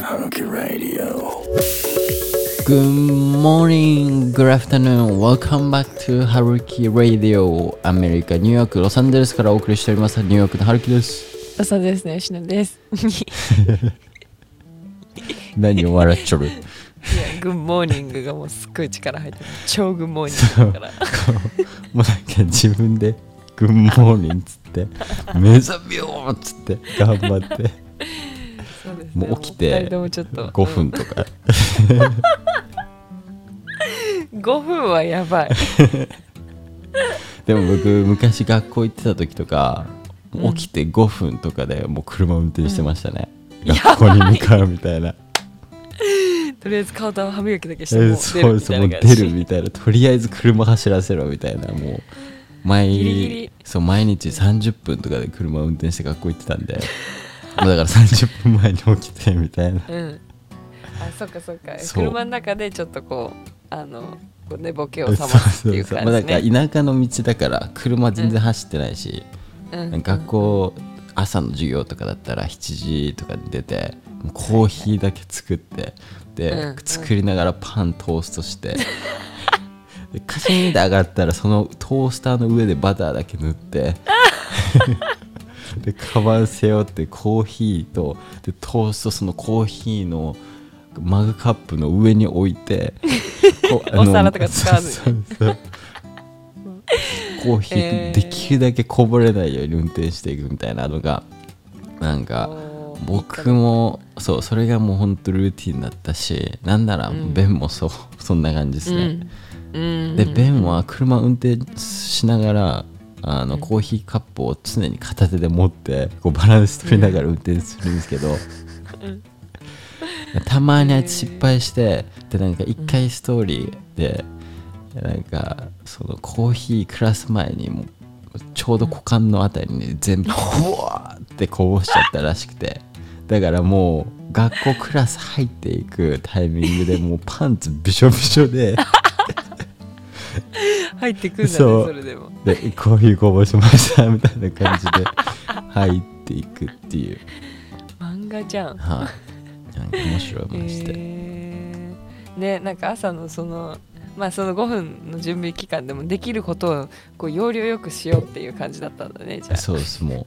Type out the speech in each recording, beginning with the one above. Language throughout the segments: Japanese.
Haruki Radio. Good morning, good afternoon, welcome back to Haruki Radio アメリカ、ニューヨーク、ロサンゼルスからお送りしておりますニューヨークのハルキです朝ですね、吉野です。何を笑っちょる？いや、 Good morning がもうすっごい力入ってる。超 Good morning だから。もうなんか自分で Good morning っつって目覚めようっつって頑張ってね。もう起きてもう二人ともちょっと。5分とか、うん。5分はやばい。でも僕昔学校行ってた時とかうん。起きて5分とかでもう車運転してましたね、うん。学校に向かうみたいな。とりあえず顔と歯磨きだけしてえもう出るみそうそうもう。出るみたいな。とりあえず車走らせろみたいな。もう毎そう毎日30分とかで車運転して学校行ってたんでだから30分前に起きてみたいなうん。あ、そっかそっか。そう車の中でちょっとこう、あの、こう寝ぼけを覚ますっていう感まあ、じだからね。田舎の道だから車全然走ってないし、うん学校朝の授業とかだったら7時とかに出てコーヒーだけ作ってで、うん作りながらパントーストしてでカシーンって上がったらそのトースターの上でバターだけ塗って でカバン背負ってコーヒーとでトーストそのコーヒーのマグカップの上に置いて お皿とか使わずに。コーヒえーー。できるだけこぼれないように運転していくみたいなのがなんか僕もそうそれがもうほんとルーティンだったしなんならうん。ベンもそうそんな感じですね。でベンは車運転しながらあのうん。コーヒーカップを常に片手で持ってこうバランス取りながら運転するんですけど、うん。たまにあいつ失敗してでなんか一回ストーリーでなんかそのコーヒークラス前にもうちょうど股間のあたりに全部 ブワーってこぼしちゃったらしくて。だからもう学校クラス入っていくタイミングでもうパンツびしょびしょで入ってくんだね、そう。それでも。でコーヒーこぼしましたみたいな感じで 入っていくっていう。漫画じゃん。はい。なんか面白いマジで、えー。ねなんか朝のそのまあその5分の準備期間でもできることをこう要領よくしようっていう感じだったんだねじゃあ。そうですも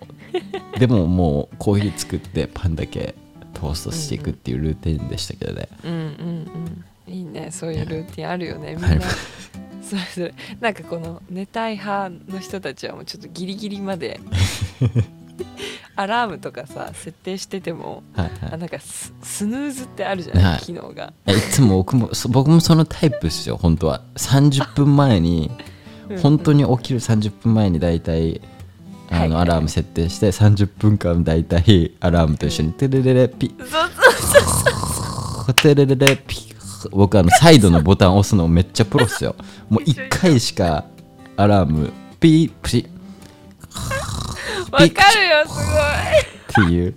う。でももうコーヒー作ってパンだけトーストしていくっていうルーティンでしたけどね、うんうんうんいいねそういうルーティンあるよねみんはい。な それぞれなんかこの寝たい派の人たちはもうちょっとギリギリまで アラームとかさ設定しててもはいはい。あなんかススヌーズってあるじゃない、はい。機能が、いつも僕もそ僕もそのタイプですよ本当は。30分前に うん。本当に起きる30分前に大体あはい。のアラーム設定して30分間大体アラームと一緒にテレレレピそうそうテレレレピ僕あのサイドのボタン押すのめっちゃプロっすよ。もう1回しかアラームピープシわかるよすごい。っていう。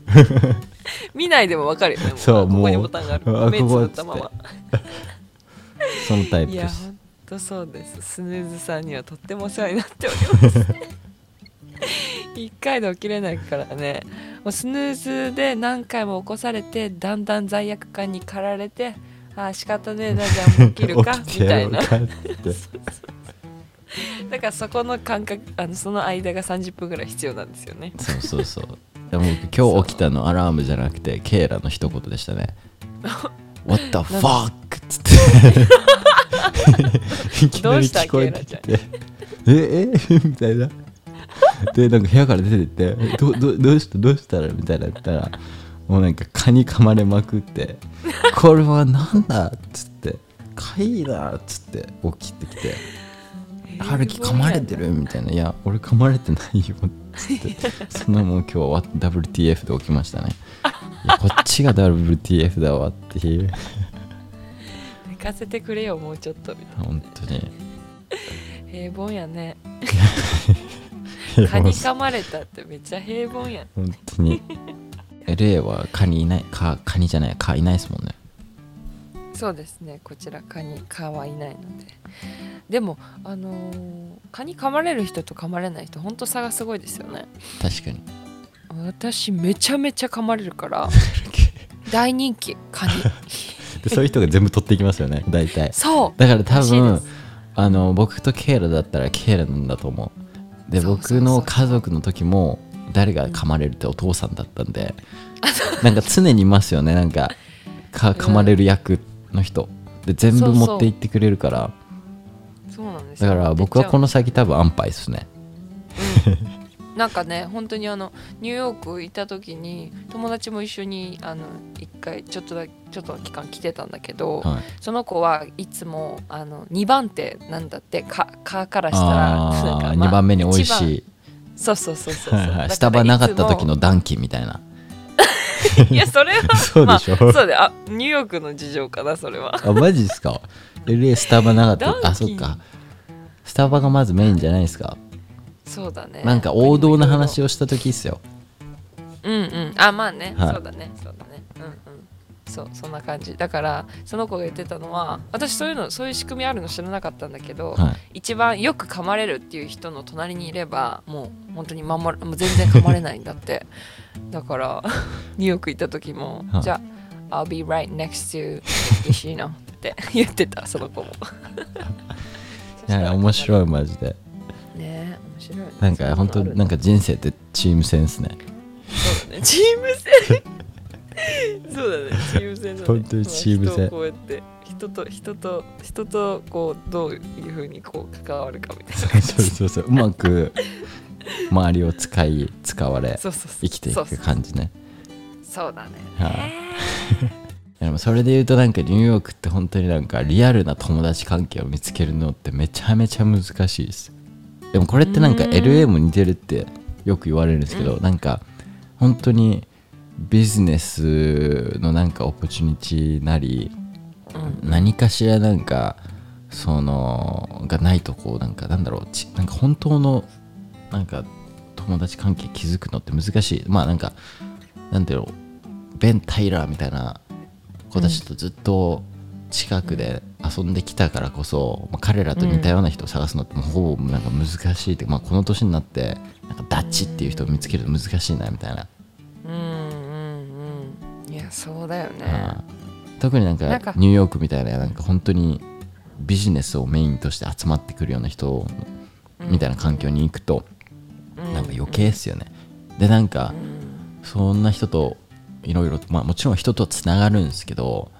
見ないでもわかるよねもそうもう。ここにボタンがある。目つぶったまま。そのタイプいやですほんとそうです。スヌーズさんにはとってもお世話になっております。一回で起きれないからね。もうスヌーズで何回も起こされてだんだん罪悪感に駆られてああ仕方ねえなじゃあもう起きるか みたいな。だからそこの間隔あのその間が30分ぐらい必要なんですよね。そうそうそう。でも僕今日起きたのアラームじゃなくてケイラの一言でしたね What the fuck? っつって。いきなり聞こえてきて。ええ？みたいな。でなんか部屋から出てってどどどうしたどうしたらみたいな言ったらもうなんか蚊に噛まれまくって これはなんだ？っつってかいいなっつって起きてきて春樹噛まれてる？みたいな「いや俺噛まれてないよ」っつって そんなもう今日は WTF で起きましたねいやこっちが WTF だわっていう。寝かせてくれよもうちょっとみたいな。本当に。平凡やね。蚊に噛まれたってめっちゃ平凡やん。本当に LA は蚊にいない蚊蚊にじゃない蚊いないですもんね。そうですね。こちら蚊に蚊はいないので。でもあのー蚊に噛まれる人と噛まれない人ほんと差がすごいですよね。確かに。う私めちゃめちゃ噛まれるから 大人気カニ でそういう人が全部取っていきますよね大体。そう。だから多分あの僕とケイラだったらケイラなんだと思う。で僕の家族の時も誰が噛まれるってお父さんだったんでなんか常にいますよね。なんかか噛まれる役の人。で全部持って行ってくれるから。そうなんですよ。だから僕はこのの先多分安牌ですね。なんかね本当にあのニューヨーク行った時に友達も一緒にあの一回ちょっとだちょっとの期間来てたんだけど、はい。その子はいつもあの2番手なんだって。かかからしたらなんああかまあ2番目に美味一番しいそうそうそうそうそう。はいはい。スタバなかった時の暖気みたいな。い やそれは そうでしょ。まあ、そうであニューヨークの事情かなそれは。あマジですか？LA スタバなかった。あそっか。スタバがまずメインじゃないですか？そうだね。なんか王道な話をした時っすよ。うんうん。あまあね、はい。そうだねそうそんな感じ。だからその子が言ってたのは私そういうのそういう仕組みあるの知らなかったんだけど、はい。一番よく噛まれるっていう人の隣にいればもう本当に守るもう全然噛まれないんだって。だから ニューヨーク行った時も、はい。じゃあ I'll be right next to Yoshino って 言ってたその子も。いや面白いマジで。ね面白い。ねなんか本当なんか人生ってチーム戦っすね。そうだねチーム戦そうだね。チーム戦だね。本当にチーム戦。こうやって人と人と人とこうどういうふうにこう関わるかみたいな。そうそうそうう。まく周りを使い使われ生きていく感じね。そうだね。はい。でもそれで言うとなんかニューヨークって本当になんかリアルな友達関係を見つけるのってめちゃめちゃ難しいです。でもこれってなんか LA も似てるってよく言われるんですけど、なんか本当にビジネスのなんかオポチュニティなりうん。何かしらなんかそのがないとこうなんかなんだろうちなんか本当のなんか友達関係築くのって難しい。まあなんかなんだろうベン・タイラーみたいな子たちとずっと近くで遊んできたからこそ、まあ、彼らと似たような人を探すのってもうほぼなんか難しいって、まあ、この年になってなんかダッチっていう人を見つけると難しいなみたいな、そうだよね。特になんかニューヨークみたいななんか本当にビジネスをメインとして集まってくるような人みたいな環境に行くと、うん。なんか余計ですよね。でなんかそんな人といろいろまあもちろん人とつながるんですけど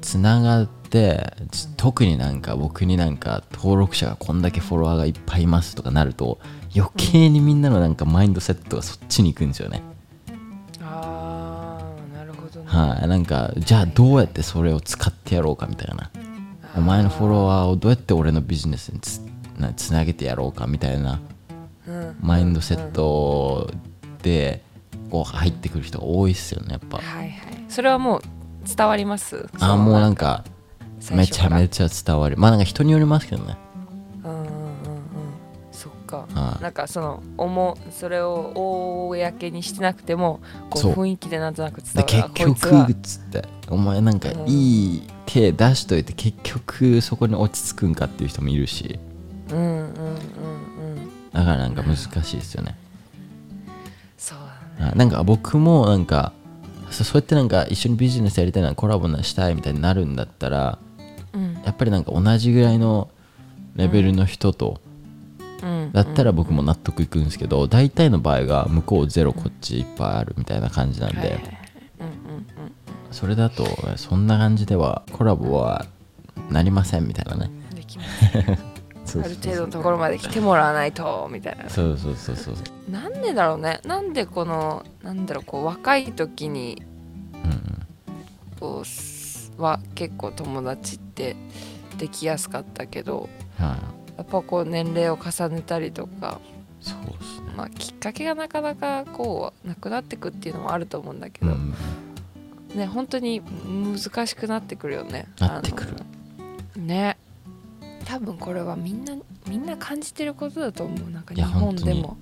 つながってつ特になんか僕になんか登録者がこんだけフォロワーがいっぱいいますとかなると余計にみんなのなんかマインドセットがそっちに行くんですよね。はい、なんかじゃあどうやってそれを使ってやろうかみたいな。お前のフォロワーをどうやって俺のビジネスにつなつなげてやろうかみたいな。うんマインドセットでこう入ってくる人が多いっすよねやっぱ。はいはい。それはもう伝わります？あもうなんかめちゃめちちゃ伝わるまあなんか人によりますけどねかはい。なんかその思うそれを公にしてなくてもこう雰囲気でなんとなく伝でわる。あ結局っつってお前なんかいい手出しといて結局そこに落ち着くんかっていう人もいるし。うんうんうんうん。だからなんか難しいですよね。そうだね。あなんか僕もなんかそそうやってなんか一緒にビジネスやりたいなコラボなしたいみたいになるんだったらうん。やっぱりなんか同じぐらいのレベルの人とうんだったら僕も納得いくんですけど大体の場合が向こうゼロこっちいっぱいあるみたいな感じなんで。それだとそんな感じではコラボはなりませんみたいなね。でき ある程度のところまで来てもらわないと。みたいなそうそうそうそう。なんでだろうね。なんでこのなんだろうこう若い時にうんは結構友達ってできやすかったけど。うんはいやっぱこう年齢を重ねたりとか、そうですね。まあ、きっかけがなかなかこうなくなってくっていうのもあると思うんだけど、うんね本当に難しくなってくるよね。なってくる。ね。多分これはみんなみんな感じてることだと思う。なんか日本で本も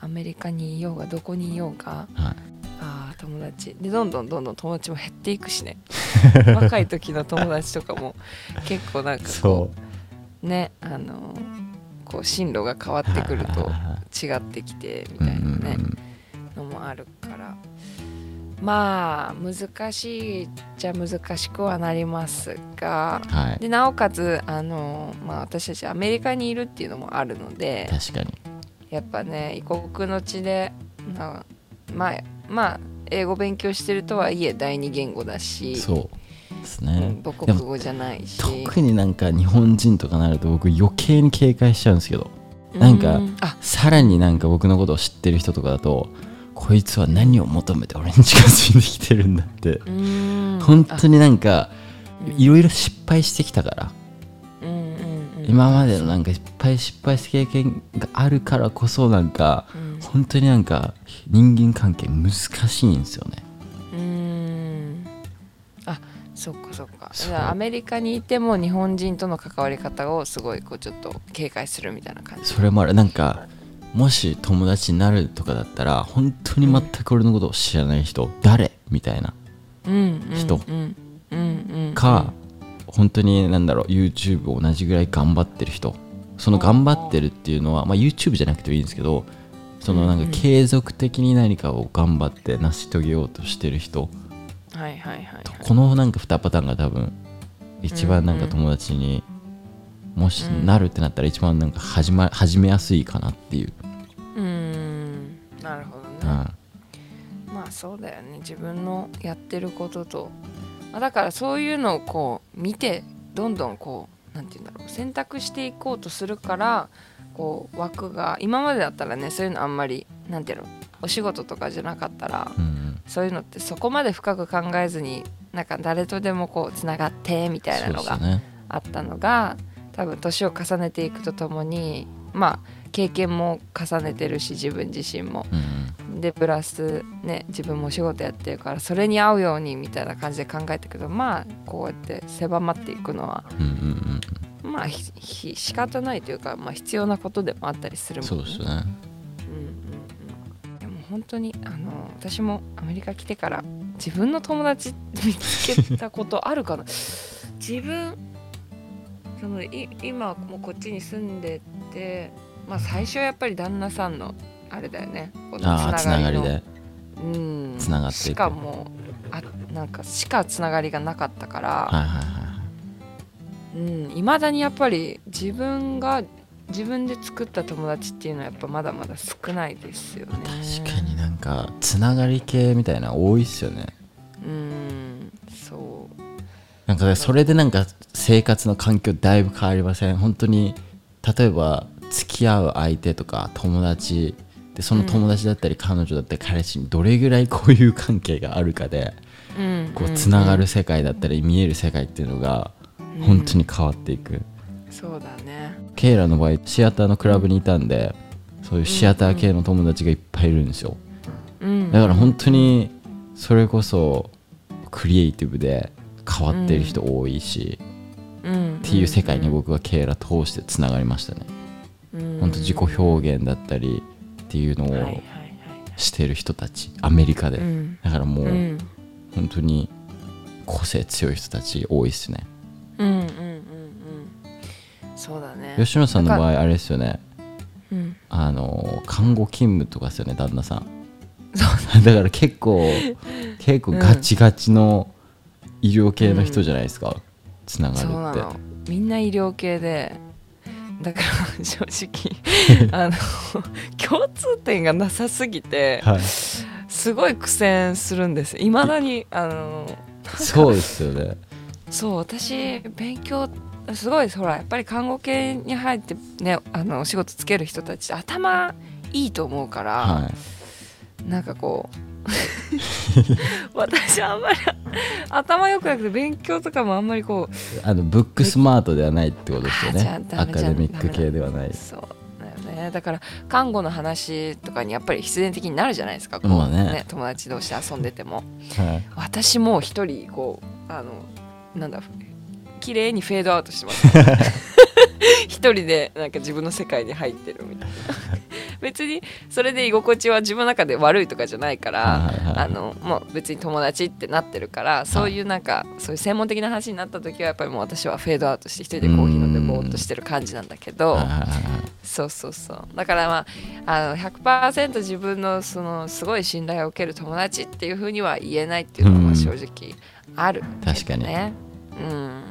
アメリカにいようがどこにいようがはい。ああ友達。でどんどんどんどん友達も減っていくしね。若い時の友達とかも結構なんかこそうねあのこう進路が変わってくると違ってきてみうんたいなねののもあるから。まあ難しいじゃ難しくはなりますがはい。でなおかつあの、まあ、私たちアメリカにいるっていうのもあるので確かに。やっぱね異国の地でなまあまあ英語勉強してるとはいえ第二言語だし、そうですうねん、母国語じゃないし。特になんか日本人とかなると僕余計に警戒しちゃうんですけど。なんかうあ。さらになんか僕のことを知ってる人とかだとこいつは何を求めて俺に近づいてきてるんだって。本当になんかうんいろいろ失敗してきたから。うんうんうん。今までのなんかいっぱい失敗した経験があるからこそなんかうん。本当になんか人間関係難しいんですよねそっかそっか。じゃあアメリカにいても日本人との関わり方をすごいこうちょっと警戒するみたいな感じ。それもある。なんかもし友達になるとかだったら本当に全く俺のことを知らない人誰みたいなうんうん人うんうんうんか本当になんだろう YouTube を同じぐらい頑張ってる人。その頑張ってるっていうのは、まあ、YouTube じゃなくてもいいんですけどそのなんかうんうん。継続的に何かを頑張って成し遂げようとしてる人はいはいはいはい。このなんか2パターンが多分一番なんか友達にもしうん。なるってなったら一番なんか始,、ま、始めやすいかなっていう、うーん。なるほどね。うん、まあそうだよね。自分のやってることと。あだからそういうのをこう見てどんどんこうなんて言うんだろう。選択していこうとするからこう枠が今までだったらねそういうのあんまりなんていうのお仕事とかじゃなかったらうんそういうのってそこまで深く考えずになんか誰とでもこうつながってみたいなのがあったのが多分年を重ねていくとともにまあ経験も重ねてるし自分自身も。うん。でプラスね自分もお仕事やってるからそれに合うようにみたいな感じで考えていくとまあこうやって狭まっていくのはうんうんうんまあひひ仕方ないというか、まあ、必要なことでもあったりするもんそうですよね。うんうんうん。でも本当にあの私もアメリカ来てから自分の友達見つけたことあるかな。自分そのい今もうこっちに住んでてまあ最初はやっぱり旦那さんのあれだよね。このああつながりの。で。うん。つながっていく。しかもあなんかしかつながりがなかったから、はいはいはい。うん、未だにやっぱり自分が自分で作った友達っていうのはやっぱまだまだ少ないですよね。確かになんかつながり系みたいな多いっすよね。うん。そう。なんかそれでなんか生活の環境だいぶ変わりません？本当に例えば付き合う相手とか友達でその友達だったり彼女だったり彼氏にどれぐらい交友関係があるかでうん。こうつながる世界だったり見える世界っていうのがうん。本当に変わっていく、そうだね。ケイラの場合シアターのクラブにいたんでそういうシアター系の友達がいっぱいいるんですよ。うん。だから本当にそれこそクリエイティブで変わってる人多いし、うん。っていう世界に僕はケイラ通してつながりましたね、うん本当自己表現だったりっていうのをしてる人たちアメリカで、うん。だからもう、うん。本当に個性強い人たち多いっすね。うんうんうんうんそうだね。吉野さんの場合合あれですよね。うん。あの看護勤務とかですよね旦那さん。だから結構結構ガチガチの医療系の人じゃないですか、つながるって。なの。みんな医療系でだから正直 あの共通点がなさすぎてはい。すごい苦戦するんです。いまだにあのそうですよね。そう私勉強すごいほらやっぱり看護系に入ってねあのお仕事つける人たち頭いいと思うから、はい。なんかこう 私あんまり 頭良くなくて勉強とかもあんまりこうあのブックスマートではないってことですよね。アカデミック系ではない。そうだよね。だから看護の話とかにやっぱり必然的になるじゃないですか。こう、まあね友達同士で遊んでても。はい。私も一人こうあのなんだ綺麗にフェードアウトしてます。一人でなんか自分の世界に入ってるみたいな別にそれで居心地は自分の中で悪いとかじゃないから、あのもう別に友達ってなってるからそういうなんか、そういう専門的な話になった時はやっぱりもう私はフェードアウトして一人でコーヒー飲んでぼーっとしてる感じなんだけど、そうそうそう。だからまああの100%自分のそのすごい信頼を受ける友達っていうふうには言えないっていうのは正直あるけど確かに。ねうん。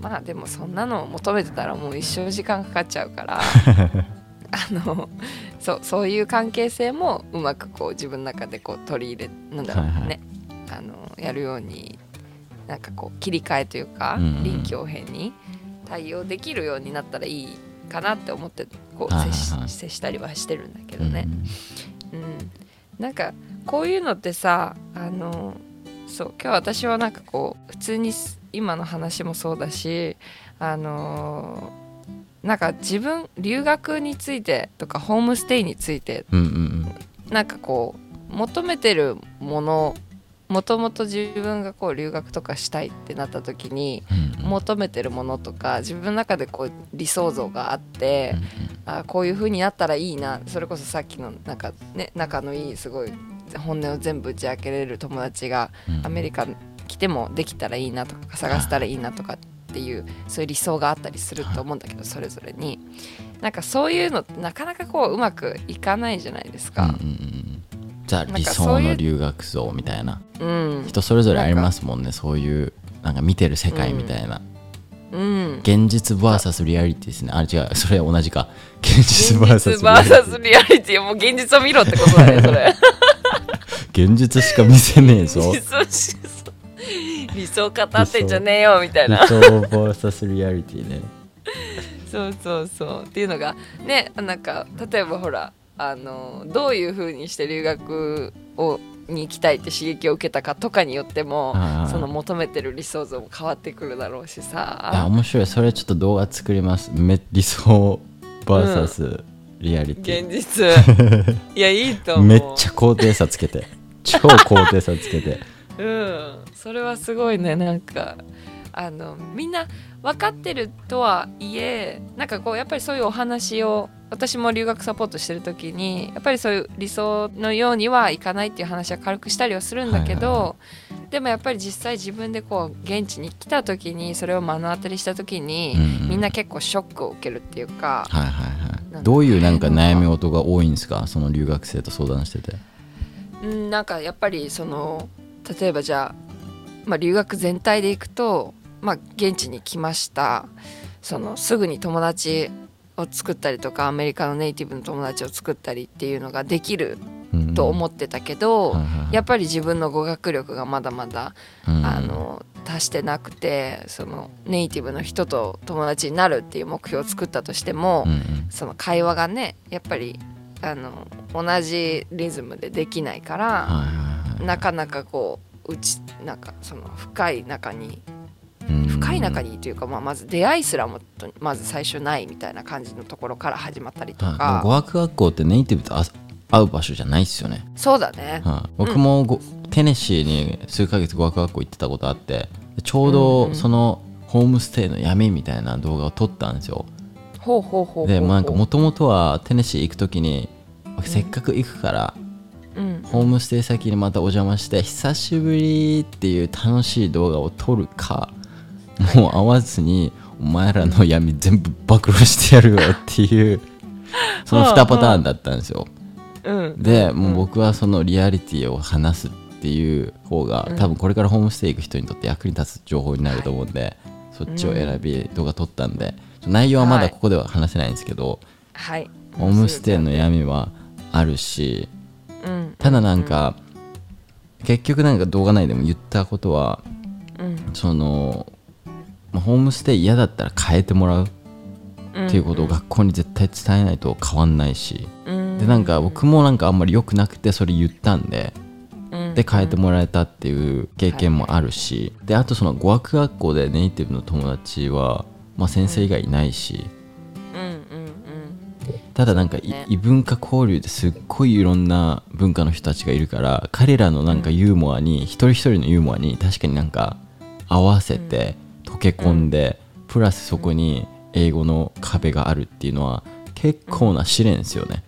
まあでもそんなのを求めてたらもう一生時間かかっちゃうから あのそうそういう関係性もうまくこう自分の中でこう取り入れなんだろうね、はいはい。あのやるようになんかこう切り替えというか、うんうん臨機応変に対応できるようになったらいいかなって思ってこう接しはい接したりはしてるんだけどうんね、うん。なんかこういうのってさあのそう今日私はなんかこう普通にす今の話もそうだしあのなんか自分留学についてとかホームステイについてうんうんうん。なんかこう求めてるものもともと自分がこう留学とかしたいってなった時にうんうん。求めてるものとか自分の中でこう理想像があってうんあこういう風になったらいいなそれこそさっきのなんかね仲のいいすごい本音を全部打ち明けれる友達がうんアメリカ来てもできたらいいなとか探せたらいいなとかっていうそういう理想があったりすると思うんだけどそれぞれに。なんかそういうのってなかなかこううまくいかないじゃないですか。うんうんうん。じゃあ理想の留学像みたいな。うん、人それぞれありますもんね。そういうなんか見てる世界みたいな、うん、現実 VS リアリティですね。あ違う。それは同じか。現実 VS リアリティもう現実を見ろってことだねそれ。現実しか見せねえぞ 理想語ってんじゃねえよみたいな。理想 VS リアリティね。そうそうそう。っていうのがねなんか例えばほらあのどういうふうにして留学をに行きたいって刺激を受けたかとかによってもその求めてる理想像も変わってくるだろうしさ。面白い。それちょっと動画作ります。め理想 VS リアリテ現実。いやいいとィ、思う。めっちゃ高低差つけて。超高低差つけてうん。それはすごいね。なんかあのみんな分かってるとはいえなんかこうやっぱりそういうお話を私も留学サポートしてる時にやっぱりそういう理想のようにはいかないっていう話は軽くしたりはするんだけど、でもやっぱり実際自分でこう現地に来た時にそれを目の当たりした時に、うんうん。みんな結構ショックを受けるっていうか、はいはいはい。どういうなんか悩み事が多いんですか？その留学生と相談してて。うん、なんかやっぱりその例えばじゃあ、まあ、留学全体で行くと、まあ、現地に来ました。そのすぐに友達を作ったりとかアメリカのネイティブの友達を作ったりっていうのができると思ってたけど、やっぱり自分の語学力がまだまだ、うん。あの達してなくてそのネイティブの人と友達になるっていう目標を作ったとしても、その会話がねやっぱりあの同じリズムでできないから。はいはいはいなかなかこううちなんかその深い中にうん。深い中にというか、まあ、まず出会いすらもとまず最初ないみたいな感じのところから始まったりとはい、か、語学学校ってネイティブとあ会う場所じゃないっすよね、そうだね、はい、僕もご、テネシーに数ヶ月語学学校行ってたことあってでちょうどそのホームステイの闇みたいな動画を撮ったんですよ。ほうほうほうほうでもうなんかもともとはテネシー行く時にせっかく行くからうん。ホームステイ先にまたお邪魔して久しぶりっていう楽しい動画を撮るかもう会わずにお前らの闇全部暴露してやるよっていう その2パターンだったんですよ。うん。でもう僕はそのリアリティを話すっていう方が多分これからホームステイ行く人にとって役に立つ情報になると思うんでそっちを選び動画撮ったんで内容はまだここでは話せないんですけどはい。ホームステイの闇はあるしうん。ただなんか結局なんか動画内でも言ったことはうん。そのまあホームステイ嫌だったら変えてもらうっていうことを学校に絶対伝えないと変わんないしうん。でなんか僕もなんかあんまり良くなくてそれ言ったんでうん。で変えてもらえたっていう経験もあるしであとその語学学校でネイティブの友達は、まあ、先生以外いないし。うんうんうんただなんかいね。異文化交流ですっごいいろんな文化の人たちがいるから彼らのなんかユーモアに、一人一人のユーモアに確かになんか合わせて溶け込んで、プラスそこに英語の壁があるっていうのは結構な試練ですよね。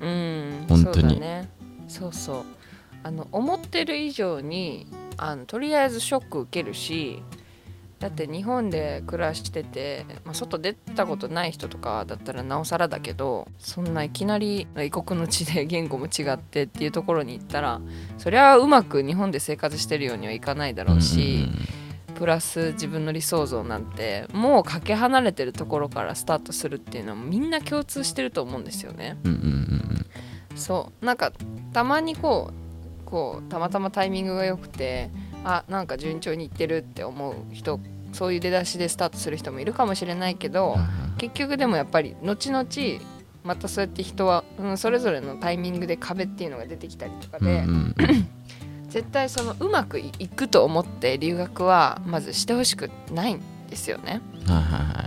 うん。本当に。そうだね。そうそう。あの思ってる以上にあのとりあえずショック受けるしだって日本で暮らしてて、まあ、外出たことない人とかだったらなおさらだけどそんないきなり異国の地で言語も違ってっていうところに行ったらそりゃうまく日本で生活してるようにはいかないだろうし、プラス自分の理想像なんてもうかけ離れてるところからスタートするっていうのはみんな共通してると思うんですよね。そう。なんかたまにこうこうたまたまタイミングが良くてあなんか順調にいってるって思う人そういう出だしでスタートする人もいるかもしれないけど結局でもやっぱり後々またそうやって人は、うん、それぞれのタイミングで壁っていうのが出てきたりとかうんうんで、うん。絶対そのうまくいくと思って留学はまずしてほしくないんですよね。は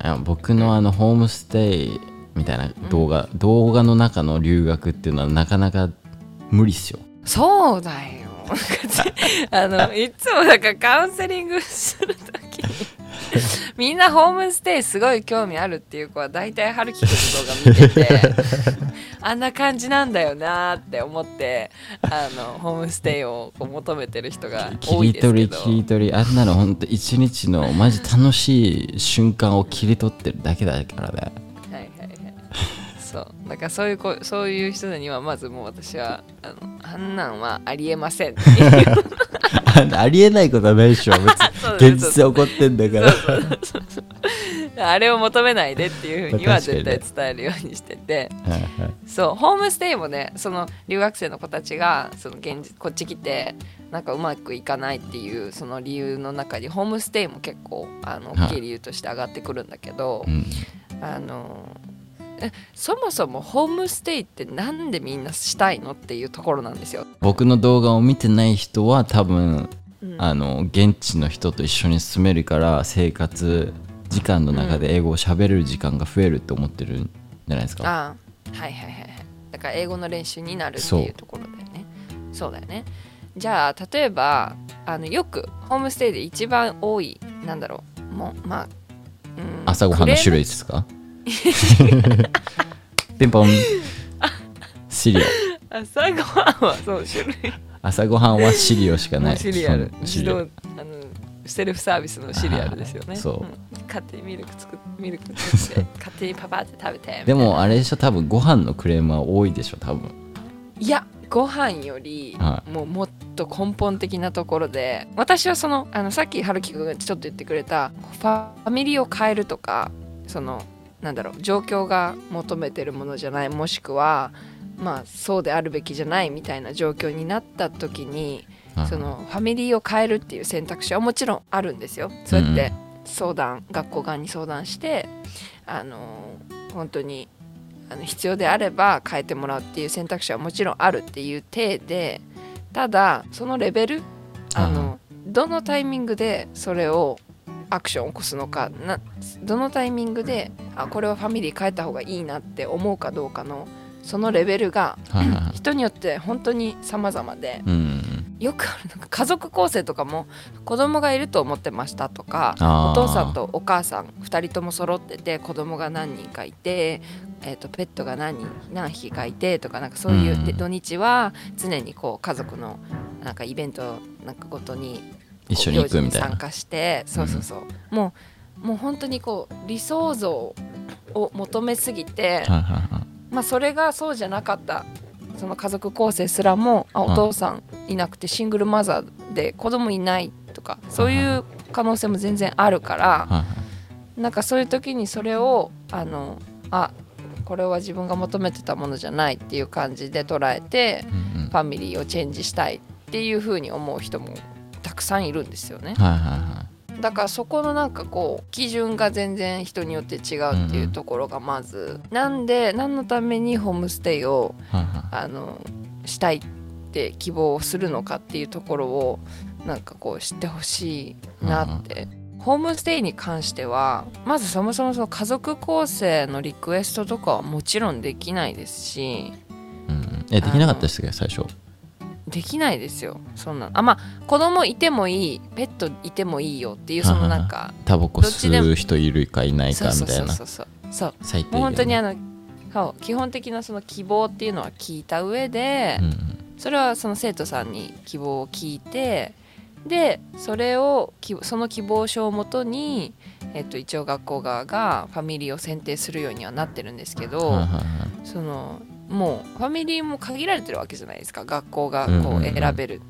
いはい僕のあのホームステイみたいな動画、動画の中の留学っていうのはなかなか無理っすよ。そうだよ。あのいつもなんかカウンセリングすると みんなホームステイすごい興味あるっていう子は大体春樹くんの動画見てて あんな感じなんだよなーって思ってあのホームステイを求めてる人が切多いり取りですけど。切り取り。あんなのほんと一日のマジ楽しい瞬間を切り取ってるだけだからねそうだからそういう子そういう人にはまずもう私はあのあんなんはありえませんっていう。あありえないことはないでしょ。別に 現実起こってんだから。あれを求めないでっていうふうには絶対伝えるようにしてて。はいはい。そうホームステイもねその留学生の子たちがその現実こっち来てなんかうまくいかないっていうその理由の中にホームステイも結構あのはい。大きい理由として上がってくるんだけど、うん。あのえそもそもホームステイってなんでみんなしたいのっていうところなんですよ。僕の動画を見てない人は多分うん。あの現地の人と一緒に住めるから生活時間の中で英語を喋れる時間が増えるって思ってるんじゃないですか？ああ。はいはいはいはい。だから英語の練習になるっていう。ところだよね。そうだよね。じゃあ例えばあのよくホームステイで一番多いなんだろう。もうまあ、うん。朝ごはんの種類ですか？ピンポン。シリオ朝ごはんはそう種類。朝ごはんはシリオしかもうないシリアル。シ自動リオあのセルフサービスのシリアルですよね。そう。ん。勝手にミルク作っミルク作って勝手にパパって食べて。でもあれでしょ？多分ご飯のクレームは多いでしょ？多分。いやご飯より、はもうもっと根本的なところで私はそのあのさっき春樹君がちょっと言ってくれたファミリーを変えるとかそのなんだろう状況が求めてるものじゃないもしくはまあそうであるべきじゃないみたいな状況になった時にはいそのファミリーを変えるっていう選択肢はもちろんあるんですよ。そうやって相談、学校側に相談してあの本当にあの必要であれば変えてもらうっていう選択肢はもちろんあるっていう体でただそのレベルあのどのタイミングでそれをアクションを起こすのかなどのタイミングであこれはファミリー変えた方がいいなって思うかどうかのそのレベルが人によって本当に様々でうん。よくあるのが家族構成とかも子供がいると思ってましたとかお父さんとお母さん2人とも揃ってて子供が何人かいて、えー、とペットが何人何匹かいてとかなんかそういう、うん。で土日は常にこう家族のなんかイベントなんかごとに一緒に行くみたいな。参加してそうそうそう、もうもう本当にこう理想像を求めすぎて、はいはいはい。まあ、それがそうじゃなかったその家族構成すらもあはい。お父さんいなくてシングルマザーで子供いないとかそういう可能性も全然あるからはいはい。なんかそういう時にそれをあのあこれは自分が求めてたものじゃないっていう感じで捉えてうんうん。ファミリーをチェンジしたいっていう風に思う人もたくさんいるんですよね。はいはいはい。だからそこのなんかこう基準が全然人によって違うっていうところがまず、なんで何のためにホームステイをはいはい。あのしたいって希望をするのかっていうところをなんかこう知ってほしいなって。ホームステイに関してはまずそもそもその家族構成のリクエストとかはもちろんできないですし。うんうん。えできなかったですか最初？できないですよ。そんな。あまあ子供いてもいいペットいてもいいよっていうそのなんかタバコ吸う人いるかいないかみたいな。そうそうそうそう最低もう本当に限あの基本的なその希望っていうのは聞いた上で、うんうん。それはその生徒さんに希望を聞いてでそれをきその希望書をもとに、えっと、一応学校側がファミリーを選定するようにはなってるんですけど、はいはいは。いそのもうファミリーも限られてるわけじゃないですか。学校がこう選べる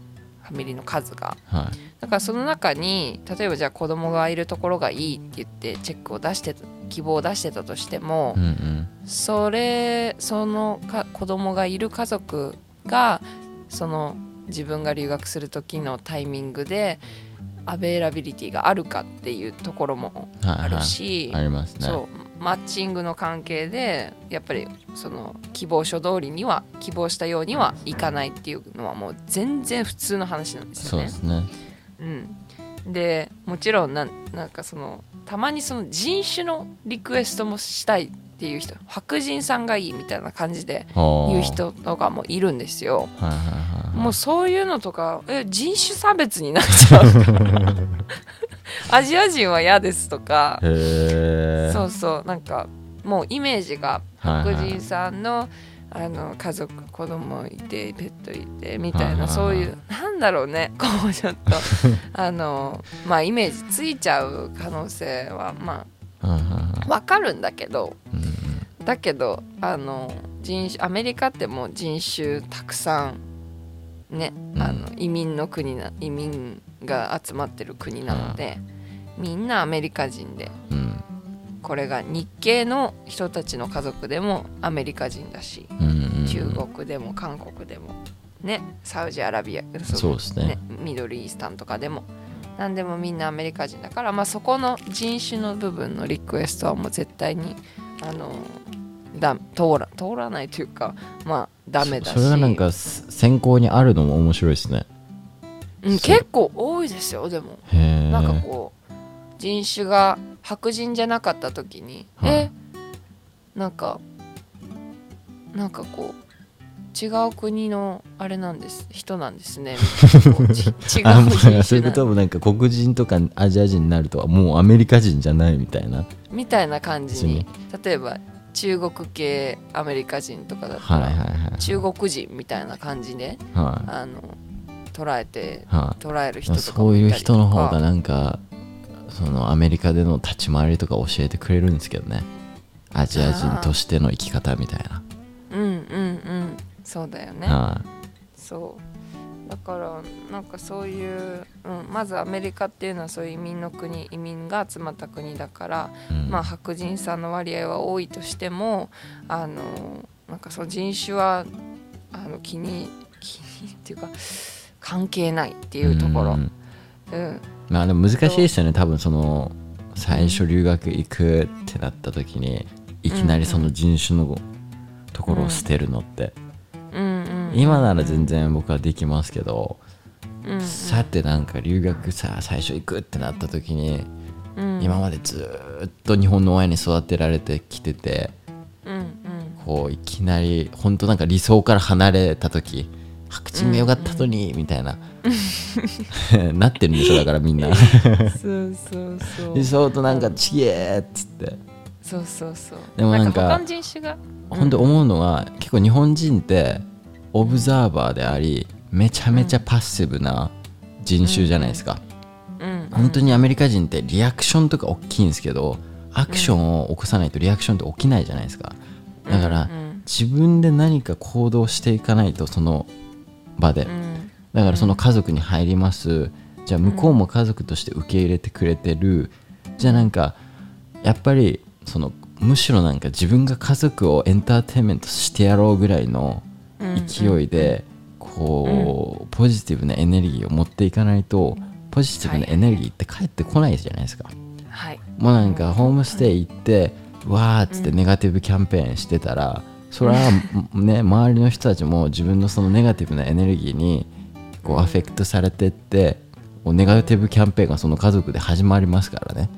ファミリーの数が。はい。だからその中に例えばじゃあ子供がいるところがいいって言ってチェックを出してた希望を出してたとしても、うんうん。それそのか子供がいる家族がその自分が留学する時のタイミングでアベイラビリティがあるかっていうところもあるはいはい。し、ありますね。そうマッチングの関係でやっぱりその希望書通りには希望したようにはいかないっていうのはもう全然普通の話なんですよねそうで。すねうん、でもちろんなんなんかそのたまにその人種のリクエストもしたいっていう人白人さんがいいみたいな感じで言言う人とかもいるんですよ。はいはいはいはい。もうそういうのとかえ人種差別になっちゃう。アジア人は嫌ですとか。そうそう。なんかもうイメージが白人さんの,、あの家族子供いてペットいてみたいない。そういうなんだろうね。こうちょっとあのまあイメージついちゃう可能性はまあわかるんだけどだけどあの人種アメリカってもう人種たくさんね、うん。あの移民の国な移民が集まってる国なので、みんなアメリカ人でうん。これが日系の人たちの家族でもアメリカ人だし中国でも韓国でもねサウジアラビアそうですね。ミドルイースタンとかでも何でもみんなアメリカ人だから、まあ、そこの人種の部分のリクエストはもう絶対にあのだ通ら通らないというかまあダメだし。そそれがなんかす先行にあるのも面白いですね。うん、結構多いですよでも。へえなんかこう人種が白人じゃなかった時に、はい。えなんかなんかこう違う国のあれなんです。人なんですね。みたいな。こうち違うそういうこともなんか黒人とかアジア人になるともうアメリカ人じゃないみたいな。みたいな感じに。で例えば中国系アメリカ人とかだったら、はいはいはい中国人みたいな感じではあの捉えていはい。捉える人とか。そういう人の方がなんかそのアメリカでの立ち回りとか教えてくれるんですけどね。アジア人としての生き方みたいなそうだよね。はそう。だからなんかそういう、うん、まずアメリカっていうのはそういう移民の国移民が集まった国だから、いうん。まあ白人さんの割合は多いとしてもあのなんかその人種はあの気に 気にっていうか関係ないっていうところ、ん。うん。まあでも難しいですよね多分その最初留学行くってなった時にいきなりその人種のところを捨てるのって、うんうん今なら全然僕はできますけど、うん。さてなんか留学さ最初行くってなった時に、うん。今までずーっと日本の親に育てられてきててうんうん。こういきなり本当なんか理想から離れた時白人が良かったのに、みたいな。なってるんでしょだからみんな。そうそうそう。理想となんかちげえっつって。そうそうそう。でもなんか他の人種が？本当思うのは、結構日本人ってオブザーバーでありめちゃめちゃパッシブな人種じゃないですか、うん。本当にアメリカ人ってリアクションとか大きいんですけどアクションを起こさないとリアクションって起きないじゃないですか。だからうん自分で何か行動していかないとその場で。うん。だからその家族に入ります。じゃあ向こうも家族として受け入れてくれてる。じゃあなんかやっぱりそのむしろなんか自分が家族をエンターテインメントしてやろうぐらいの勢いでこうポジティブなエネルギーを持っていかないとポジティブなエネルギーって返ってこないじゃないですか。はい。もうなんかホームステイ行ってわーっつってネガティブキャンペーンしてたらそれはね 周りの人たちも自分のそのネガティブなエネルギーにこうアフェクトされてってこうネガティブキャンペーンがその家族で始まりますからね。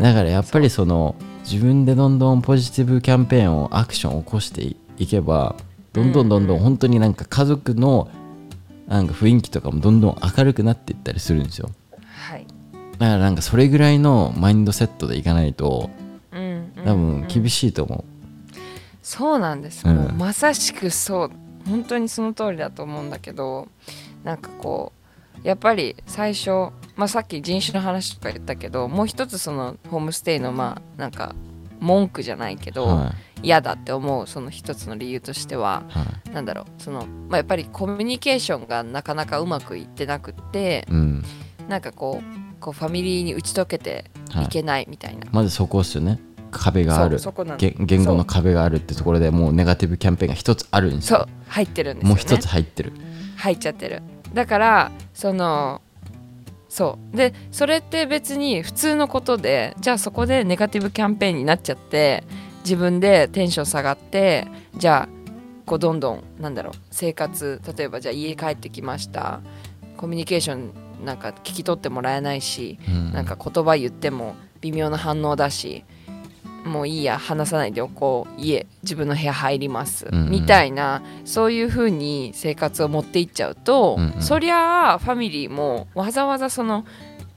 だからやっぱりその自分でどんどんポジティブキャンペーンをアクションを起こしていいけばどんどんどんどん本当になんか家族のなんか雰囲気とかもどんどん明るくなっていったりするんですよ。はい。だからなんかそれぐらいのマインドセットでいかないとうんうん多分厳しいと思そうなんです、うん。もうまさしくそう。本当にその通りだと思うんだけどなんかこうやっぱり最初、まあ、さっき人種の話とか言ったけどもう一つそのホームステイのまあなんか文句じゃないけど、は嫌だって思うその一つの理由としてはい。はなんだろうその、まあ、やっぱりコミュニケーションがなかなかうまくいってなくっていうん。なんかこうこうファミリーに打ち解けてはい。いけないみたいな、まずそこっすよね。壁がある。言語の壁があるってところでもうネガティブキャンペーンが一つあるんですよそう入ってるんですよ、ね、もう一つ入ってる。入っちゃってる。だからそのそう。でそれって別に普通のことでじゃあそこでネガティブキャンペーンになっちゃって自分でテンション下がってじゃあこうどんどんなんだろう生活例えばじゃあ家帰ってきました。コミュニケーションなんか聞き取ってもらえないしうん。なんか言葉言っても微妙な反応だしもういいや話さないでおこう家自分の部屋入ります、うんうん。みたいなそういう風に生活を持っていっちゃうと、うんうん。そりゃあファミリーもわざわざその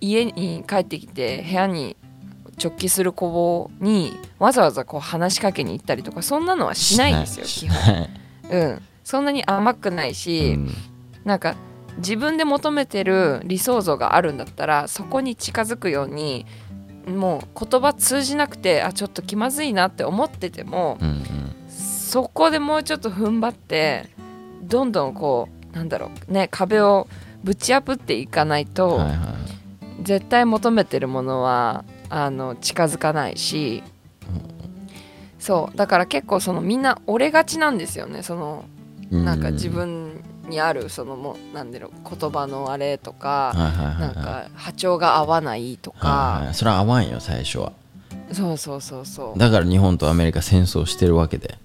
家に帰ってきて部屋に直帰する子にわざわざこう話しかけに行ったりとかそんなのはしないんですよ基本、うん、そんなに甘くないし、うん。なんか自分で求めてる理想像があるんだったらそこに近づくようにもう言葉通じなくてあちょっと気まずいなって思っててもうんうんそこでもうちょっと踏ん張ってどんどんこうなんだろうね壁をぶち破っていかないと、はいはい絶対求めてるものはあの近づかないし、うんそうだから結構そのみんな折れがちなんですよねそのなんか自分にあるそのもうなんだろう言葉のあれとか、なんか波長が合わないとか、はいはいそれは合わんよ最初は。そうそうそうそう。だから日本とアメリカ戦争してるわけで。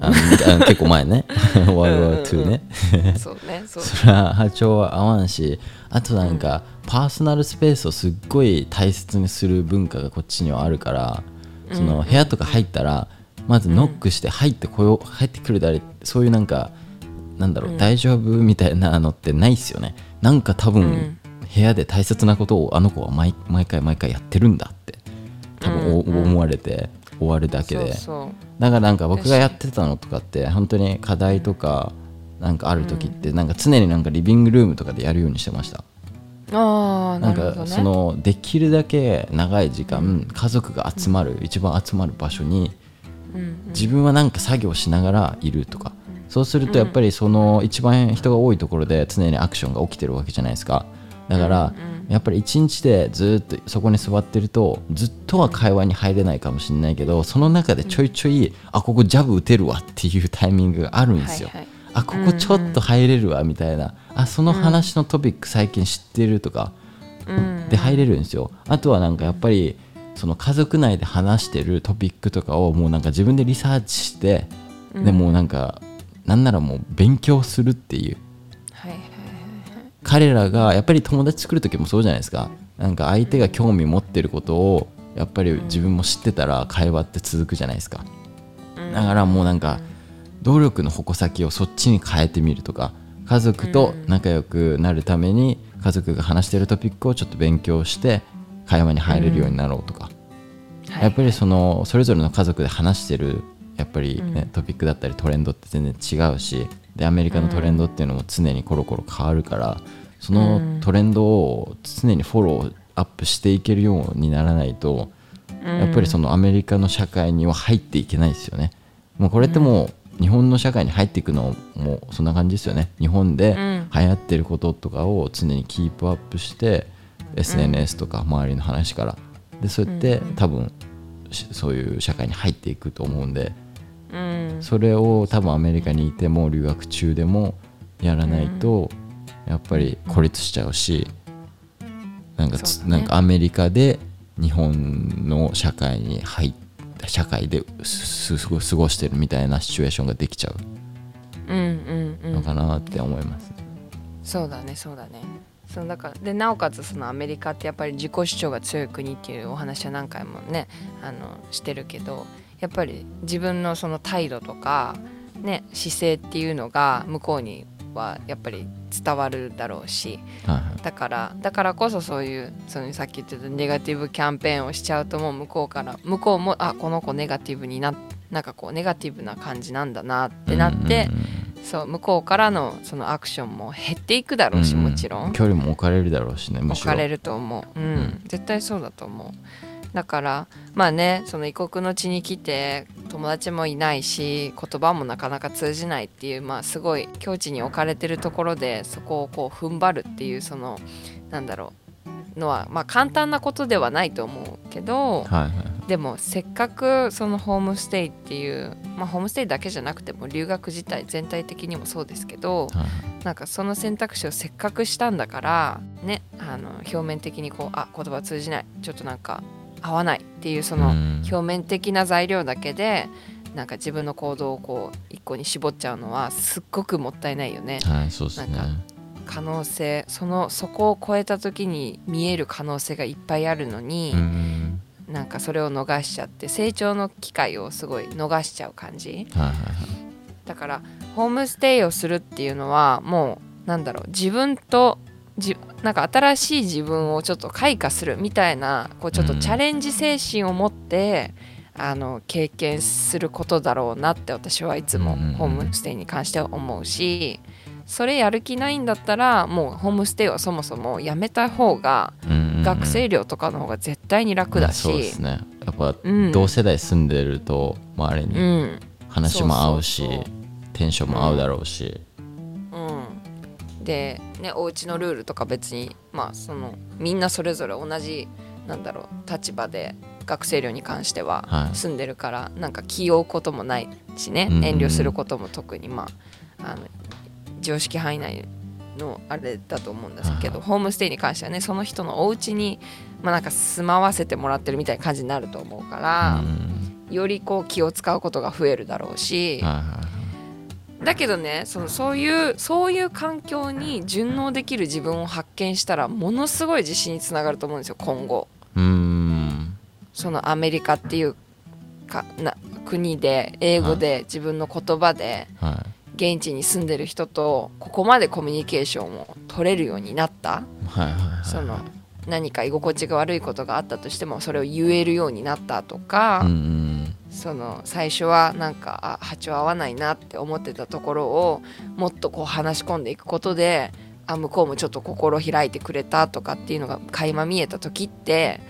あの 結構前ね。ワールドワー2 ね。そうねそうそれは波長は合わんしあとなんか、パーソナルスペースをすっごい大切にする文化がこっちにはあるからその部屋とか入ったらまずノックして入ってこよう入ってくるだれそういうなんかなんだろう、大丈夫みたいなのってないっすよね。なんか多分、うん。部屋で大切なことをあの子は毎毎回毎回やってるんだって多分お、うんうん。思われて終わるだけで。だからなんか僕がやってたのとかって本当に課題とかなんかある時ってなんか常になんかリビングルームとかでやるようにしてました。ああななんかそのできるだけ長い時間家族が集まる一番集まる場所にうん。自分はなんか作業しながらいるとかそうするとやっぱりその一番人が多いところで常にアクションが起きてるわけじゃないですか。だからやっぱり一日でずっとそこに座ってるとずっとは会話に入れないかもしれないけどその中でちょいちょいあここジャブ打てるわっていうタイミングがあるんですよ。はいはい。あここちょっと入れるわみたいな。あその話のトピック最近知ってるとかうんで入れるんですよ。あとはなんかやっぱりその家族内で話してるトピックとかをもうなんか自分でリサーチしてでもうなんかなんならもう勉強するっていう。はいはい彼らがやっぱり友達作る時もそうじゃないですか。なんか相手が興味持ってることをやっぱり自分も知ってたら会話って続くじゃないですか。だからもうなんか努力の矛先をそっちに変えてみるとか家族と仲良くなるために家族が話してるトピックをちょっと勉強して会話に入れるようになろうとか、はい。やっぱりそのそれぞれの家族で話してるやっぱり、ねうん。トピックだったりトレンドって全然違うしでアメリカのトレンドっていうのも常にコロコロ変わるからそのトレンドを常にフォローアップしていけるようにならないと、やっぱりそのアメリカの社会には入っていけないですよね。もうこれってもう日本の社会に入っていくのもそんな感じですよね。日本でうん。流行ってることとかを常にキープアップして、SNS とか周りの話から。でそうやって多分しそういう社会に入っていくと思うんでうん。それを多分アメリカにいても留学中でもやらないとやっぱり孤立しちゃうしなんかね。なんかアメリカで日本の社会に入った社会で過ごしてるみたいなシチュエーションができちゃうのかなって思います。そうだねそうだね。そうだからでなおかつそのアメリカってやっぱり自己主張が強い国っていうお話は何回もねあのしてるけどやっぱり自分のその態度とか、ね、姿勢っていうのが向こうにはやっぱり伝わるだろうしだからだからこそそういうそのさっき言ってたネガティブキャンペーンをしちゃうともう向こうから向こうもあこの子ネガティブにななんかこうネガティブな感じなんだなってなって、そう向こうからのそのアクションも減っていくだろうし、うんうんもちろん。距離も置かれるだろうしね置かれると思う、うん。うん。絶対そうだと思うだからまあねその異国の地に来て友達もいないし言葉もなかなか通じないっていうまあすごい境地に置かれてるところでそこをこう踏ん張るっていうそのなんだろうのはまあ簡単なことではないと思うけどはいはいでもせっかくそのホームステイっていうまあホームステイだけじゃなくても留学自体全体的にもそうですけどはい。なんかその選択肢をせっかくしたんだからねあの表面的にこうあ言葉通じない。ちょっとなんか合わないっていうそのうん。表面的な材料だけでなんか自分の行動をこう一個に絞っちゃうのはすっごくもったいないよね。はいそうですね。なんか可能性そのそこを超えた時に見える可能性がいっぱいあるのに、うんなんかそれを逃しちゃって成長の機会をすごい逃しちゃう感じ。はいはいはい。だからホームステイをするっていうのはもうなんだろう自分とじなんか新しい自分をちょっと開花するみたいなこうちょっとチャレンジ精神を持って、あの経験することだろうなって私はいつもうんうんうん。ホームステイに関しては思うしそれやる気ないんだったらもうホームステイはそもそもやめた方がうんうんうん。学生寮とかの方が絶対に楽だし、そうですね。やっぱうん。同世代住んでると周りうにん。話も合うしテンションも合うだろうし。うん、で、ね、お家のルールとか別に、まあ、そのみんなそれぞれ同じなんだろう立場で学生寮に関してははい。住んでるから、なんか気負うこともないしね、遠慮することも特に、まあ、あの常識範囲内のあれだと思うんですけど、ホームステイに関してはねその人のお家にまあなんか住まわせてもらってるみたいな感じになると思うから、うん。よりこう気を使うことが増えるだろうし。はいはいだけどねそのそういうそういう環境に順応できる自分を発見したらものすごい自信につながると思うんですよ今後。うーん。そのアメリカっていうかな国で英語で自分の言葉ではい。現地に住んでる人とここまでコミュニケーションを取れるようになった。はいはいはいその何か居心地が悪いことがあったとしてもそれを言えるようになったとか、うんうんその最初はなんかあ波長合わないなって思ってたところをもっとこう話し込んでいくことであ向こうもちょっと心開いてくれたとかっていうのが垣間見えた時って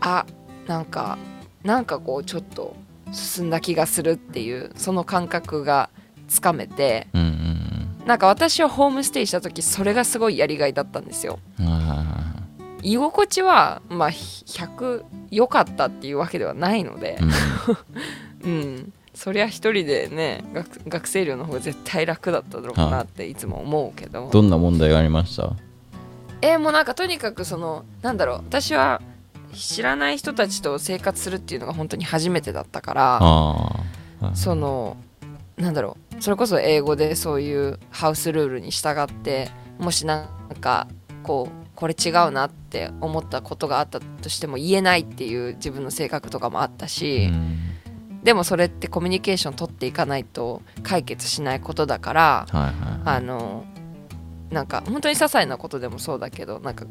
あなんかなんかこうちょっと進んだ気がするっていうその感覚がつかめてうんうんなんか私はホームステイした時それがすごいやりがいだったんですよ。居心地はまあ100良かったっていうわけではないので、うん。うん、そりゃ一人でね学学生寮の方が絶対楽だっただろうなってい。つも思うけど、どんな問題がありました？えーもうなんかとにかくそのなんだろう。私は知らない人たちと生活するっていうのが本当に初めてだったからはい。そのなんだろう。それこそ英語でそういうハウスルールに従ってもしなんかこうこれ違うなって思ったことがあったとしても言えないっていう自分の性格とかもあったし、うん。でもそれってコミュニケーション取っていかないと解決しないことだからあのなんか本当に些細なことでもそうだけどなんか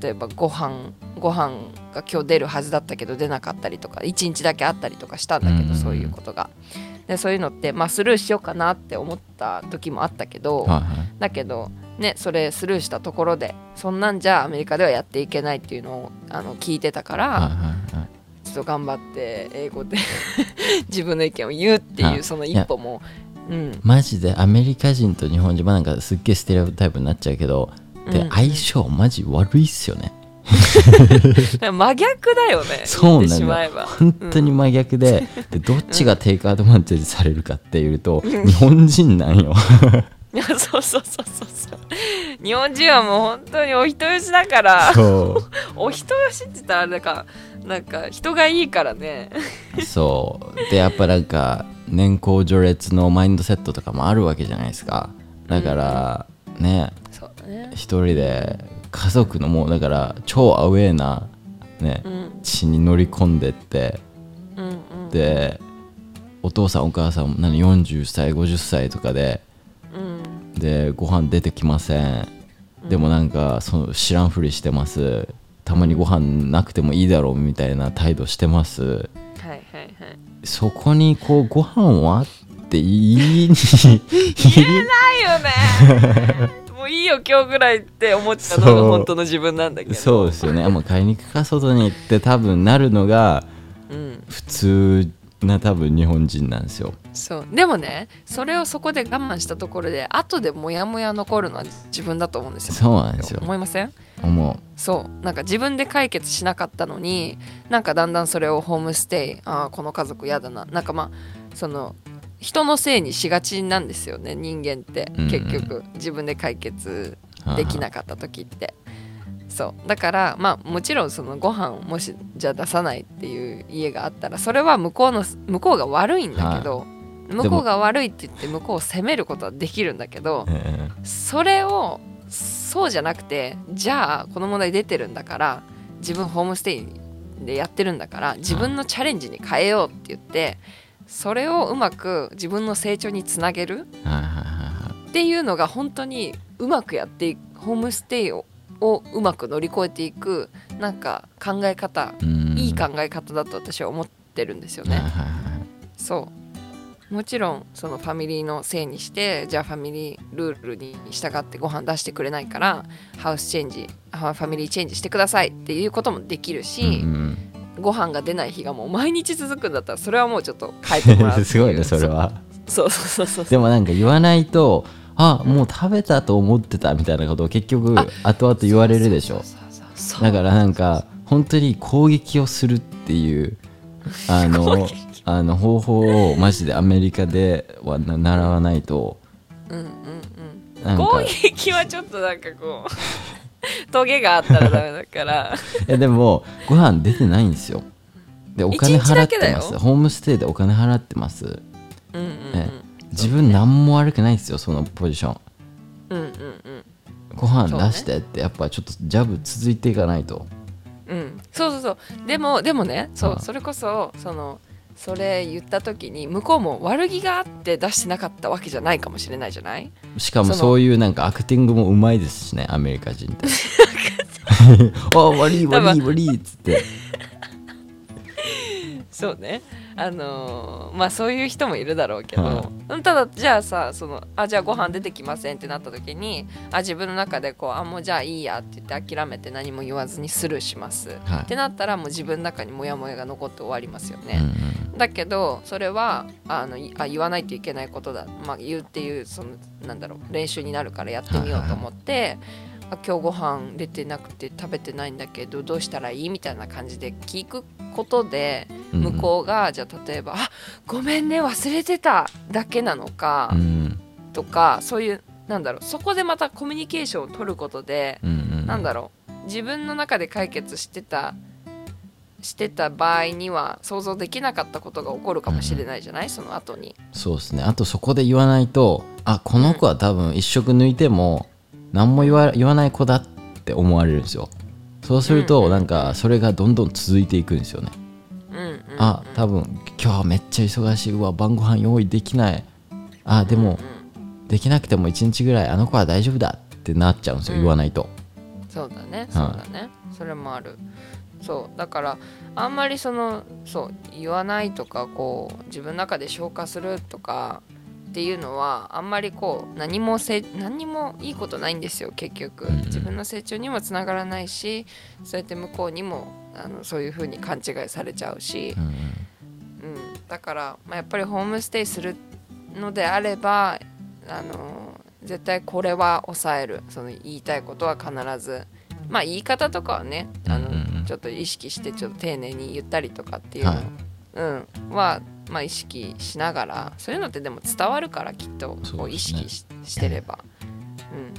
例えばご飯ご飯が今日出るはずだったけど出なかったりとか1日だけあったりとかしたんだけうん。どそういうことが。でそういうのって、まあ、スルーしようかなって思った時もあったけど、だけどねそれスルーしたところでそんなんじゃアメリカではやっていけないっていうのをあの聞いてたから、はいはいはい。ちょっと頑張って英語で 自分の意見を言うってはいいうその一歩も、うん、マジでアメリカ人と日本人まあなんかすっげえステレオタイプになっちゃうけどでうん。相性マジ悪いっすよね。真逆だよね。そうなのまえば。本当に真逆ででどっちがテイクアドバンテージされるかっていうと日本人なんよいやそうそうそうそうそう。日本人はもう本当にお人よしだから。そお人よしって言ったらあれだかなんか人がいいからね。うそう。でやっぱなんか年功序列のマインドセットとかもあるわけじゃないですか。だからね。そうだね。一人で家族のもうだから超アウェーなねうん。地に乗り込んでって。うんうんでお父さんお母さんも何40歳50歳とかでうんでご飯出てきません。でもなんかその知らんふりしてます。たまにご飯なくてもいいだろうみたいな態度してます。はいはいはい。そこにこうご飯はっって言いに。言えないよね。もういいよ今日ぐらいって思っちゃうのが本当の自分なんだけど。そうですよね。もう買いに行くか外に行って多分なるのがうん、普通な多分日本人なんですよそう。でもねそれをそこで我慢したところで後でモヤモヤ残るのは自分だと思うんですよ。そうなんですよ。思いません？思そう。なんか自分で解決しなかったのになんかだんだんそれをホームステイ。ああこの家族嫌だな。なんかまあその人のせいにしがちなんですよね人間って。結局自分で解決うできなかった時って。そう。だからまあもちろんそのご飯をもしじゃあ出さないっていう家があったらそれは向こうの向こうが悪いんだけど向こうが悪いって言って向こうを責めることはできるんだけどそれをそうじゃなくてじゃあこの問題出てるんだから自分ホームステイでやってるんだから自分のチャレンジに変えようって言ってそれをうまく自分の成長につなげるっていうのが本当にうまくやっていくホームステイををうまく乗り越えていくなんか考え方うん。いい考え方だと私は思ってるんですよね。そうもちろんそのファミリーのせいにしてじゃあファミリールールに従ってご飯出してくれないからハウスチェンジあファミリーチェンジしてくださいっていうこともできるし、うんうん。ご飯が出ない日がもう毎日続くんだったらそれはもうちょっと変えてもらう すごいねそれは。そうそうそうそう。でもなんか言わないとあもう食べたと思ってたみたいなことを結局あ後々言われるでしょ？だからなんか本当に攻撃をするっていうあのあの方法をマジでアメリカではな習わないと。うんうんうん攻撃はちょっとなんかこう トゲがあったらダメだから。いやでもご飯出てないんですよ。でお金払ってます。ホームステイでお金払ってます。うんうんうん。え自分何も悪くないですよそのポジション。うんうんご飯出してってやっぱちょっとジャブ続いていかないと。うん。うんそうそうそう。でもでもねそうそれこそそのそれ言った時に向こうも悪気があって出してなかったわけじゃないかもしれないじゃない？しかもそういうなんかアクティングもうまいですしねアメリカ人って。あ悪い悪い悪いっつってそうね。あのーまあそういう人もいるだろうけど、はうんただじゃあさそのあじゃあご飯出てきませんってなった時にあ自分の中でこうあもうじゃあいいやって言って諦めて何も言わずにスルーします、はい。ってなったらもう自分の中にモヤモヤが残って終わりますよね、うんうんだけどそれはあのいあ言わないといけないことだ、まあ、言うっていうそのなんだろう練習になるからやってみようと思って、あ今日ご飯出てなくて食べてないんだけどどうしたらいい？みたいな感じで聞くことでうん向こうが、じゃあ例えば「あごめんね忘れてた」だけなのか、うんとかそういうなんだろうそこでまたコミュニケーションを取ることで、うんうん。なんだろう自分の中で解決してたしてた場合には想像できなかったことが起こるかもしれないじゃない、その後に。そうですね。あとそこで言わないとあこの子は多分一食抜いても何も言わ言わない子だって思われるんですよそうするとなんかそれがどんどん続いていくんですよね。うんうんうん。あ多分今日はめっちゃ忙しい。うわ晩ご飯用意できない。あでもできなくても1日ぐらいあの子は大丈夫だってなっちゃうんですようん。言わないと。そうだねそうだね、それもある。そうだからあんまりそのそう言わないとかこう自分の中で消化するとかっていうのはあんまりこう何もせ何にもいいことないんですよ結局。自分の成長にもつながらないしそうやって向こうにもあのそういう風に勘違いされちゃうし。う、んだから、まあ、やっぱりホームステイするのであればあの絶対これは抑える。その言いたいことは必ず。まあ言い方とかはねあの、ちょっと意識してちょっと丁寧に言ったりとかっていうの、はいうん、は、まあ、意識しながらそういうのってでも伝わるからきっとこう意識し,、してれば、うん。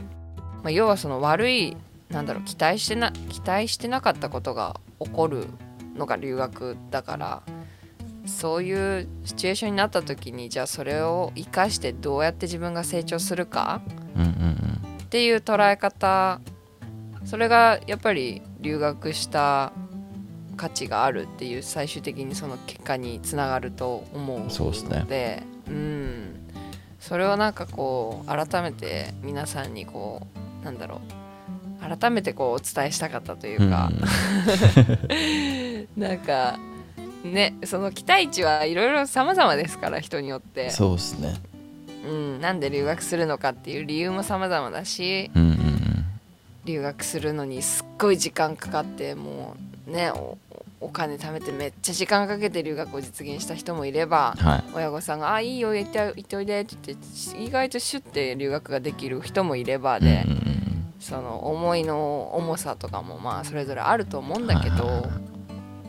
まあ、要はその悪いなんだろう期待してな期待してなかったことが起こるのが留学だからそういうシチュエーションになった時にじゃあそれを生かしてどうやって自分が成長するかうんうん。っていう捉え方。それがやっぱり留学した価値があるっていう最終的にその結果につながると思うので。そうですね。うん、それをなんかこう改めて皆さんにこうなんだろう。改めてこうお伝えしたかったというか、なんかねその期待値はいろいろ様々ですから人によって。そうですね。うん、なんで留学するのかっていう理由も様々だし。うんうんうん。留学するのにすっごい時間かかってもうねおお金貯めてめっちゃ時間かけて留学を実現した人もいればはい。親御さんが「あいいよ行って行っておいで」って言って意外とシュッて留学ができる人もいればで、うんその思いの重さとかもまあそれぞれあると思うんだけど、はい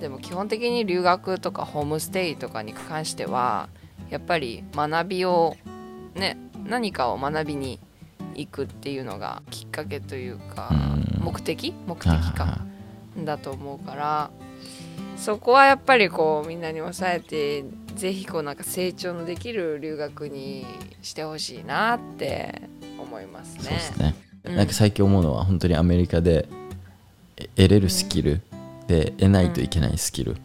でも基本的に留学とかホームステイとかに関してはやっぱり学びをね何かを学びに行くっていうのがきっかけというかうん。目的？目的かだと思うからそこはやっぱりこうみんなに抑えてぜひこうなんか成長のできる留学にしてほしいなって思いますね。そうですね、うん。なんか最近思うのは本当にアメリカでえ得れるスキルで得ないといけないスキル、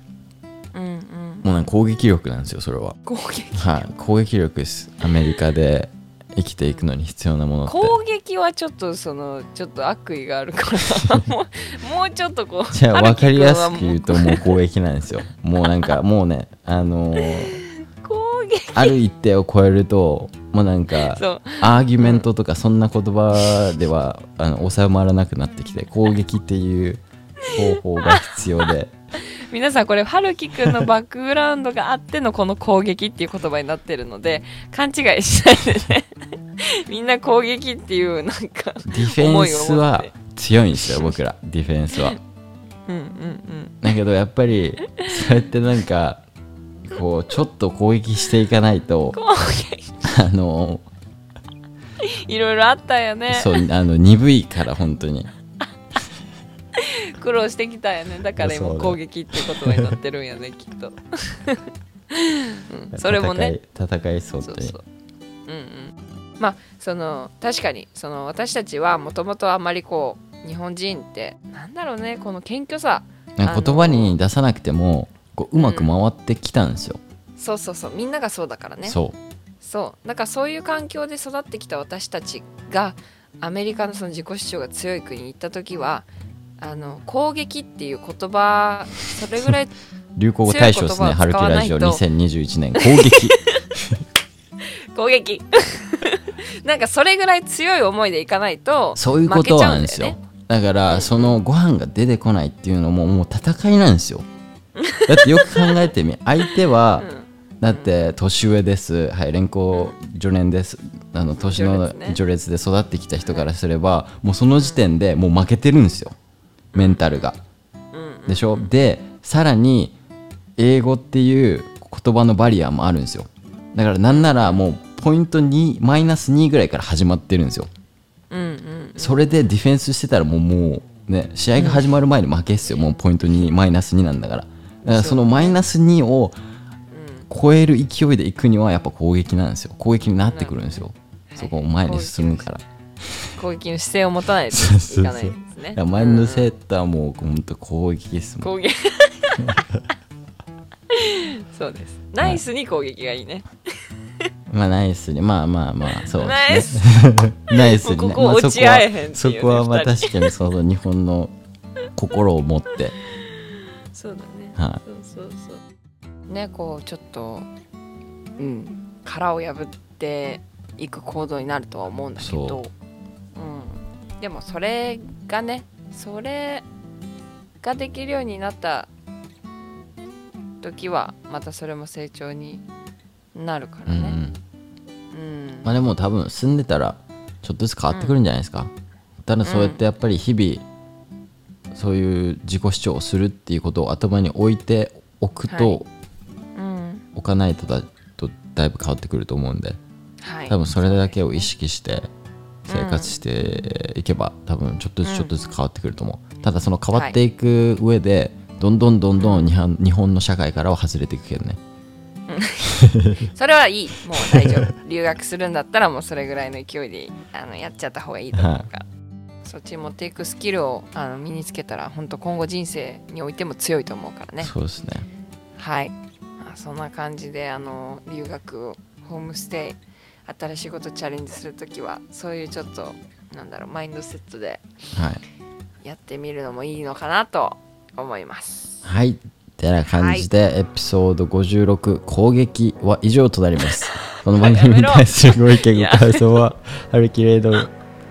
うんうん、もうなんか攻撃力なんですよそれは。攻撃はい。攻撃力です。アメリカで生きていくのに必要なものって。攻撃はちょっとそのちょっと悪意があるから。も うもうちょっとこうじゃあ分かりやすく言うとともう攻撃なんですよ。もうなんかもうねあのー攻撃。ある一定を超えるともうなんかアーギュメントとかそんな言葉ではあの収まらなくなってきて攻撃っていう方法が必要で皆さんこれ春樹くんのバックグラウンドがあってのこの攻撃っていう言葉になってるので勘違いしないでね。みんな攻撃っていうなんかディフェンスは強いんですよ僕ら。ディフェンスは。うんうんうん。だけどやっぱりそうやってなんかこうちょっと攻撃していかないとあのいろいろあったよね。そうあの鈍いから本当に 苦労してきたよね。だから今攻撃って言葉になってるんやねきっと、うん、それもね。戦いそう本当にそうそう。うんうん。まあその確かにその私たちはもともとあんまりこう日本人ってなんだろうねこの謙虚さ。なんか言葉に出さなくてもこううまく回ってきたんですよ、そうそうそう。みんながそうだからね。そう。そう。だからそういう環境で育ってきた私たちがアメリカのその自己主張が強い国に行った時はあの攻撃っていう言葉それぐらい 流行語大賞ですね春樹ラジオ使わないと。2021年攻撃。攻撃。なんかそれぐらい強い思いでいかないとそういうことなんですよ。だからそのご飯が出てこないっていうのももう戦いなんですよ。だってよく考えてみ相手は、うん。だって年上です、はい、連行助年です。あの年の序列ね。序列で育ってきた人からすればもうその時点でもう負けてるんですよメンタルが。うんでしょ？でさらに英語っていう言葉のバリアもあるんですよ。だからなんならもうポイント2マイナス2ぐらいから始まってるんですよ。うんうんそれでディフェンスしてたらもうもうね試合が始まる前に負けっすよ、もうポイント2マイナス2なんだから。だからそのマイナス2を超える勢いでいくにはやっぱ攻撃なんですよ。攻撃になってくるんですよ。そこを前に進むから攻撃の姿勢を持たないといかないですね。いや前のセッターも本当攻撃ですもん。攻撃。そうです。ナイスに攻撃がいいね、まあナイスに。まあまあまあそうですスね。ナイス。にね。ここ落ち合えへんねそこはそこはまあ確かにその日本の心を持って。そうだね、はそうそうそう。ねこうちょっとうん殻を破っていく行動になるとは思うんだけどでもそれがねそれができるようになった時はまたそれも成長になるからうんうん。ね、うん。まあでも多分住んでたらちょっとずつ変わってくるんじゃないですか、ただそうやってやっぱり日々そういう自己主張をするっていうことを頭に置いておくと、はい。うん。置かないとだとだいぶ変わってくると思うんで。はい、多分それだけを意識して生活していけば、多分ちょっとずつちょっとずつ変わってくると思う、ただその変わっていく上で、どんどんどんどん日本日本の社会からは外れていくけどね。それはいい。もう大丈夫。留学するんだったらもうそれぐらいの勢いであのやっちゃった方がいいと思うか。ら、そっちに持っていくスキルをあの身につけたら本当今後人生においても強いと思うからね。そうですね。はい、まあ、そんな感じであの留学ホームステイ新しいことチャレンジするときはそういうちょっとなんだろうマインドセットではいやってみるのもいいのかなと思いますはいてな感じで、エピソード56攻撃は以上となります。この番組に対するご意見、ご感想は、ハルキレード、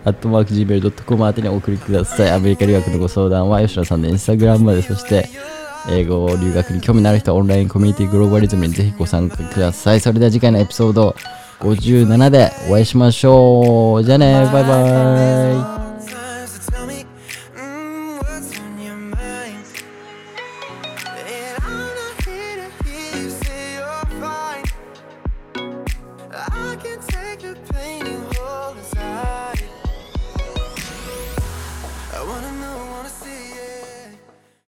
アットマーク Gmail.com 宛てにお送りください。アメリカ留学のご相談は、吉野さんのインスタグラムまで、そして、英語留学に興味のある人はオンラインコミュニティグローバリズムにぜひご参加ください。それでは次回のエピソード57でお会いしましょう。じゃあね、バイバイ。